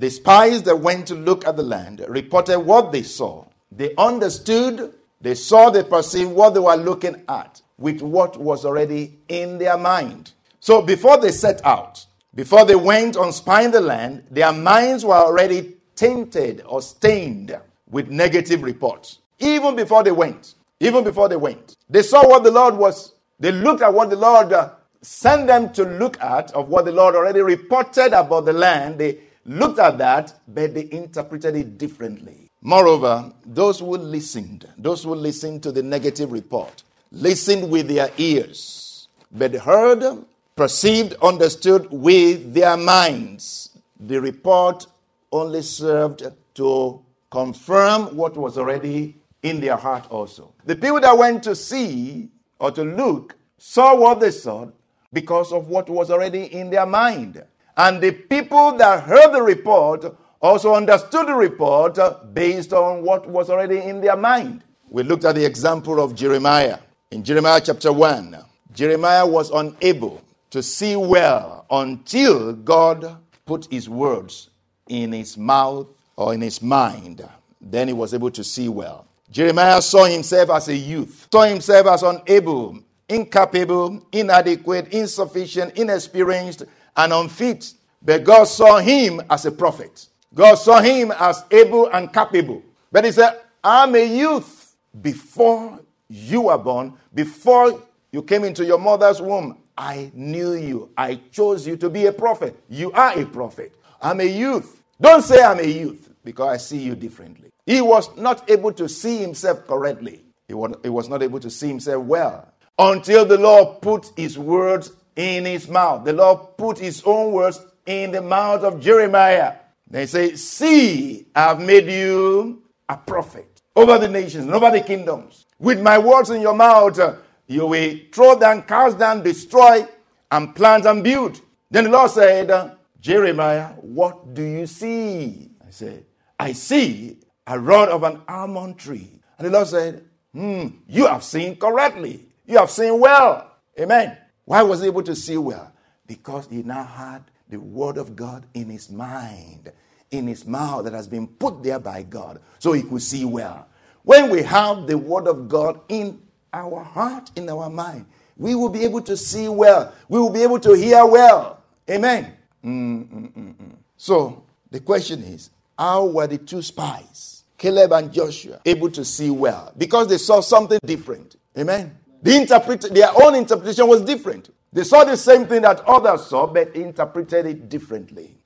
The spies that went to look at the land reported what they saw. They understood, they saw, they perceived what they were looking at with what was already in their mind. So before they set out, before they went on spying the land, their minds were already tainted or stained with negative reports. Even before they went, even before they went, they saw what the Lord was, they looked at what the Lord sent them to look at, of what the Lord already reported about the land. They looked at that, but they interpreted it differently. Moreover, those who listened, those who listened to the negative report, listened with their ears, but heard, perceived, understood with their minds. The report only served to confirm what was already in their heart also. The people that went to see or to look saw what they saw because of what was already in their mind. And the people that heard the report also understood the report based on what was already in their mind. We looked at the example of Jeremiah. In Jeremiah chapter 1, Jeremiah was unable to see well until God put his words in his mouth or in his mind. Then he was able to see well. Jeremiah saw himself as a youth, saw himself as unable, incapable, inadequate, insufficient, inexperienced, and unfit. But God saw him as a prophet. God saw him as able and capable. But he said, I'm a youth. Before you were born, before you came into your mother's womb, I knew you. I chose you to be a prophet. You are a prophet. I'm a youth. Don't say I'm a youth because I see you differently. He was not able to see himself correctly. He was, not able to see himself well until the Lord put his words in his mouth. The Lord put his own words in the mouth of Jeremiah. They say, See, I've made you a prophet over the nations and over the kingdoms. With my words in your mouth, you will throw down, cast down, destroy, and plant and build. Then the Lord said, Jeremiah, what do you see? I said, I see a rod of an almond tree. And the Lord said, Hmm, you have seen correctly. You have seen well. Amen. Why was he able to see well? Because he now had the word of God in his mind, in his mouth that has been put there by God, so he could see well. When we have the word of God in our heart, in our mind, we will be able to see well. We will be able to hear well. Amen. Mm-mm-mm-mm. So the question is how were the two spies, Caleb and Joshua, able to see well? Because they saw something different. Amen. The interpret- their own interpretation was different. They saw the same thing that others saw, but interpreted it differently.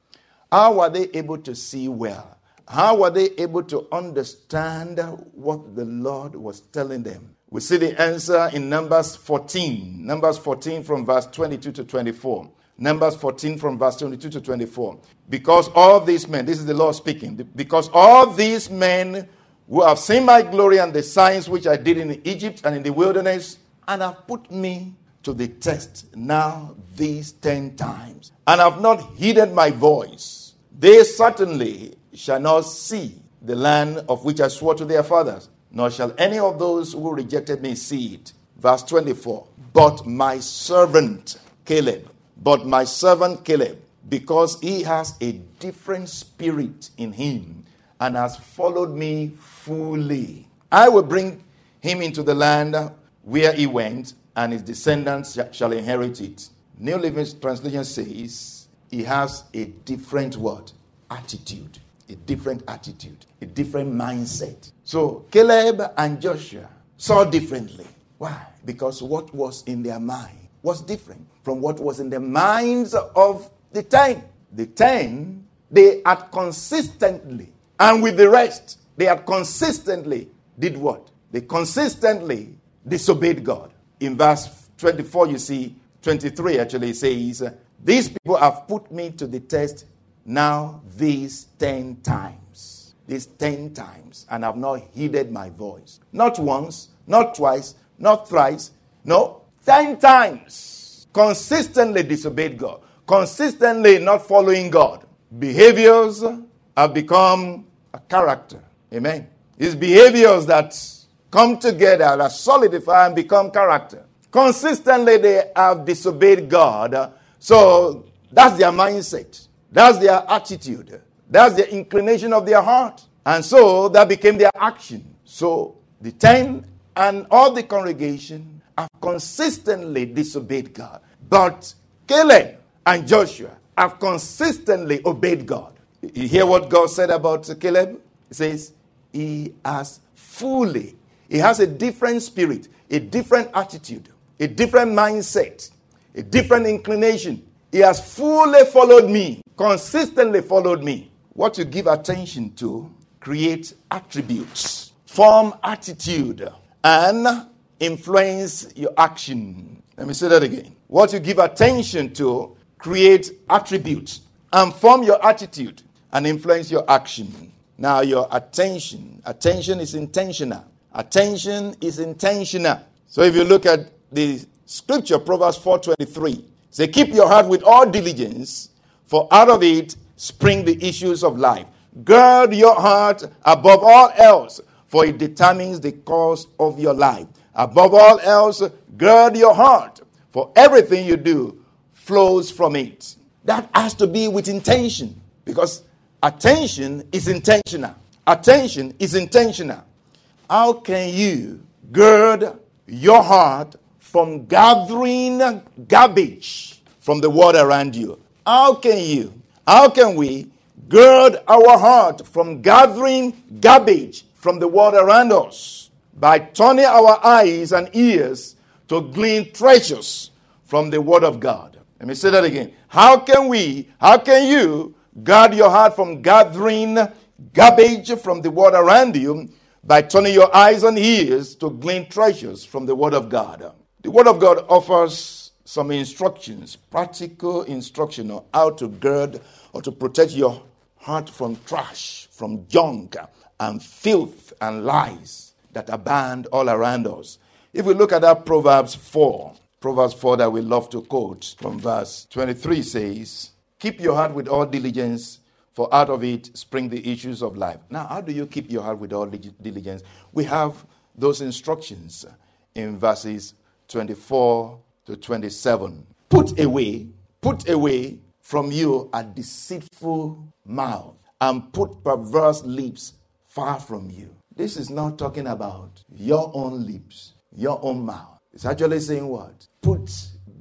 How were they able to see well? How were they able to understand what the Lord was telling them? We see the answer in Numbers 14. Numbers 14 from verse 22 to 24. Numbers 14 from verse 22 to 24. Because all these men, this is the Lord speaking, because all these men who have seen my glory and the signs which I did in Egypt and in the wilderness, and have put me to the test now these ten times, and have not heeded my voice, they certainly shall not see the land of which I swore to their fathers, nor shall any of those who rejected me see it. Verse 24. But my servant Caleb, but my servant Caleb, because he has a different spirit in him and has followed me fully, I will bring him into the land where he went, and his descendants shall inherit it. New Living Translation says he has a different word, attitude, a different attitude, a different mindset. So Caleb and Joshua saw differently. Why? Because what was in their mind was different from what was in the minds of the ten. The ten, they had consistently, and with the rest, they had consistently did what? They consistently disobeyed God. In verse 24, you see, 23 actually says, These people have put me to the test now these ten times, these ten times, and have not heeded my voice. Not once, not twice, not thrice, no, ten times. Consistently disobeyed God, consistently not following God. Behaviors have become a character. Amen. It's behaviors that come together, that solidify and become character. Consistently, they have disobeyed God. So that's their mindset. That's their attitude. That's the inclination of their heart. And so that became their action. So the ten and all the congregation have consistently disobeyed God. But Caleb and Joshua have consistently obeyed God. You hear what God said about Caleb? He says, He has fully, he has a different spirit, a different attitude, a different mindset, a different inclination. He has fully followed me, consistently followed me. What you give attention to create attributes, form attitude, and influence your action. Let me say that again. What you give attention to create attributes and form your attitude and influence your action. Now, your attention, attention is intentional. Attention is intentional. So if you look at the scripture, Proverbs 4:23, say, "Keep your heart with all diligence, for out of it spring the issues of life. Gird your heart above all else, for it determines the course of your life. Above all else, gird your heart, for everything you do flows from it." That has to be with intention, because Attention is intentional. Attention is intentional. How can you gird your heart from gathering garbage from the world around you? How can you, how can we gird our heart from gathering garbage from the world around us? By turning our eyes and ears to glean treasures from the Word of God. Let me say that again. How can we, how can you Guard your heart from gathering garbage from the world around you by turning your eyes and ears to glean treasures from the Word of God. The Word of God offers some instructions, practical instruction on how to gird or to protect your heart from trash, from junk and filth and lies that abound all around us. If we look at that Proverbs 4, Proverbs 4 that we love to quote from verse 23 says, Keep your heart with all diligence, for out of it spring the issues of life. Now, how do you keep your heart with all diligence? We have those instructions in verses 24 to 27. Put away, put away from you a deceitful mouth, and put perverse lips far from you. This is not talking about your own lips, your own mouth. It's actually saying what? Put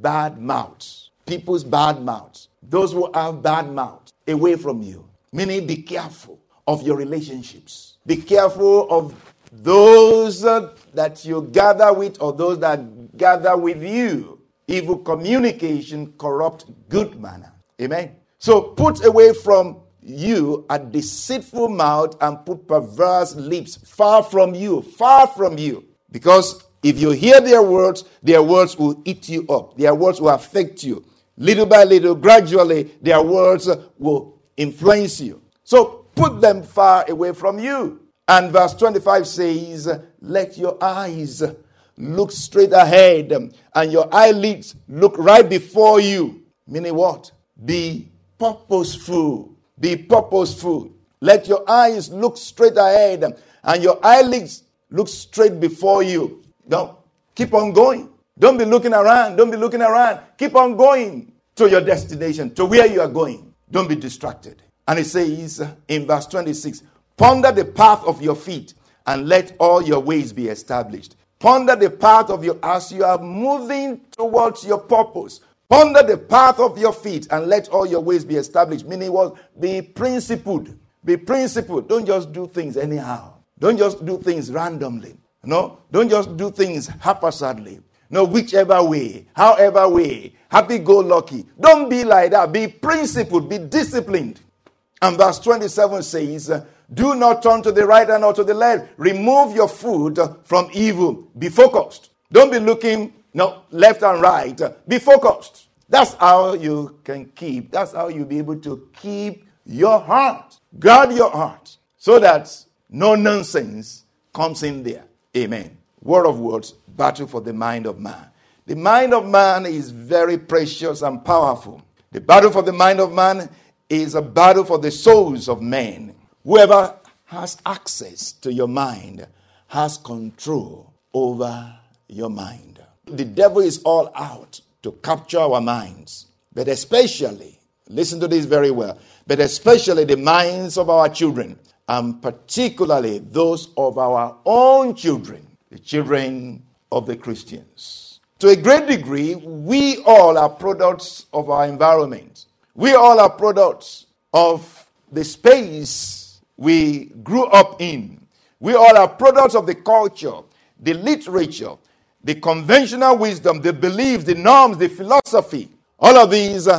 bad mouths, people's bad mouths, those who have bad mouth away from you. Meaning, be careful of your relationships. Be careful of those that you gather with or those that gather with you. Evil communication corrupt good manner. Amen. So put away from you a deceitful mouth and put perverse lips far from you, far from you. Because if you hear their words, their words will eat you up. Their words will affect you. Little by little, gradually, their words will influence you. So put them far away from you. And verse 25 says, Let your eyes look straight ahead and your eyelids look right before you. Meaning what? Be purposeful. Be purposeful. Let your eyes look straight ahead and your eyelids look straight before you. Don't keep on going. Don't be looking around. Don't be looking around. Keep on going to your destination, to where you are going. Don't be distracted. And it says in verse 26 Ponder the path of your feet and let all your ways be established. Ponder the path of your as you are moving towards your purpose. Ponder the path of your feet and let all your ways be established. Meaning was be principled. Be principled. Don't just do things anyhow. Don't just do things randomly. No, don't just do things haphazardly. No, whichever way, however way, happy go lucky. Don't be like that. Be principled, be disciplined. And verse 27 says, Do not turn to the right and or to the left. Remove your foot from evil. Be focused. Don't be looking no left and right. Be focused. That's how you can keep, that's how you'll be able to keep your heart. Guard your heart so that no nonsense comes in there. Amen. Word of words, battle for the mind of man. The mind of man is very precious and powerful. The battle for the mind of man is a battle for the souls of men. Whoever has access to your mind has control over your mind. The devil is all out to capture our minds, but especially, listen to this very well, but especially the minds of our children, and particularly those of our own children, the children of the Christians. To a great degree, we all are products of our environment. We all are products of the space we grew up in. We all are products of the culture, the literature, the conventional wisdom, the beliefs, the norms, the philosophy. All of these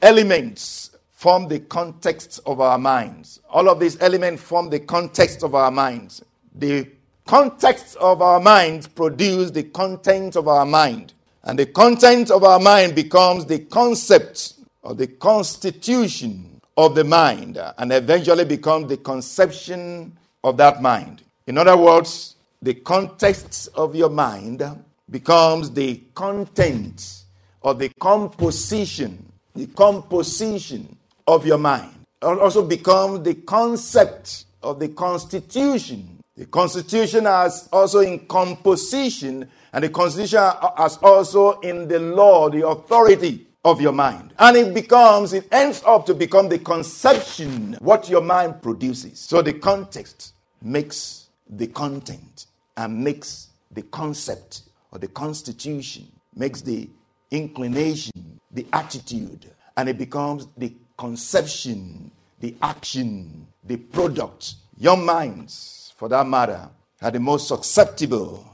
elements form the context of our minds. All of these elements form the context of our minds. The context of our minds produce the content of our mind. And the content of our mind becomes the concept or the constitution of the mind uh, and eventually becomes the conception of that mind. In other words, the context of your mind becomes the content or the composition, the composition of your mind. It also becomes the concept of the constitution. The constitution has also in composition, and the constitution has also in the law, the authority of your mind. And it becomes, it ends up to become the conception, what your mind produces. So the context makes the content and makes the concept or the constitution, makes the inclination, the attitude, and it becomes the conception, the action, the product. Your minds, for that matter, are the most susceptible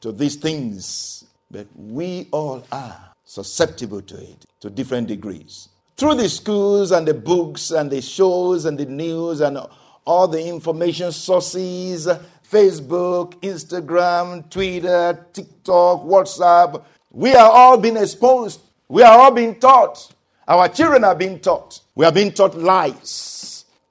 to these things, but we all are susceptible to it to different degrees. Through the schools and the books and the shows and the news and all the information sources Facebook, Instagram, Twitter, TikTok, WhatsApp we are all being exposed. We are all being taught our children are being taught. We are being taught lies.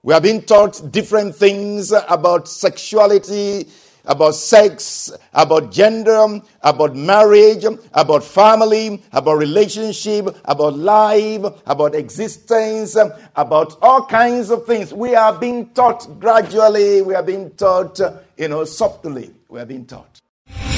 We are being taught different things about sexuality, about sex, about gender, about marriage, about family, about relationship, about life, about existence, about all kinds of things. We are being taught gradually. We are being taught, you know, subtly. We are being taught.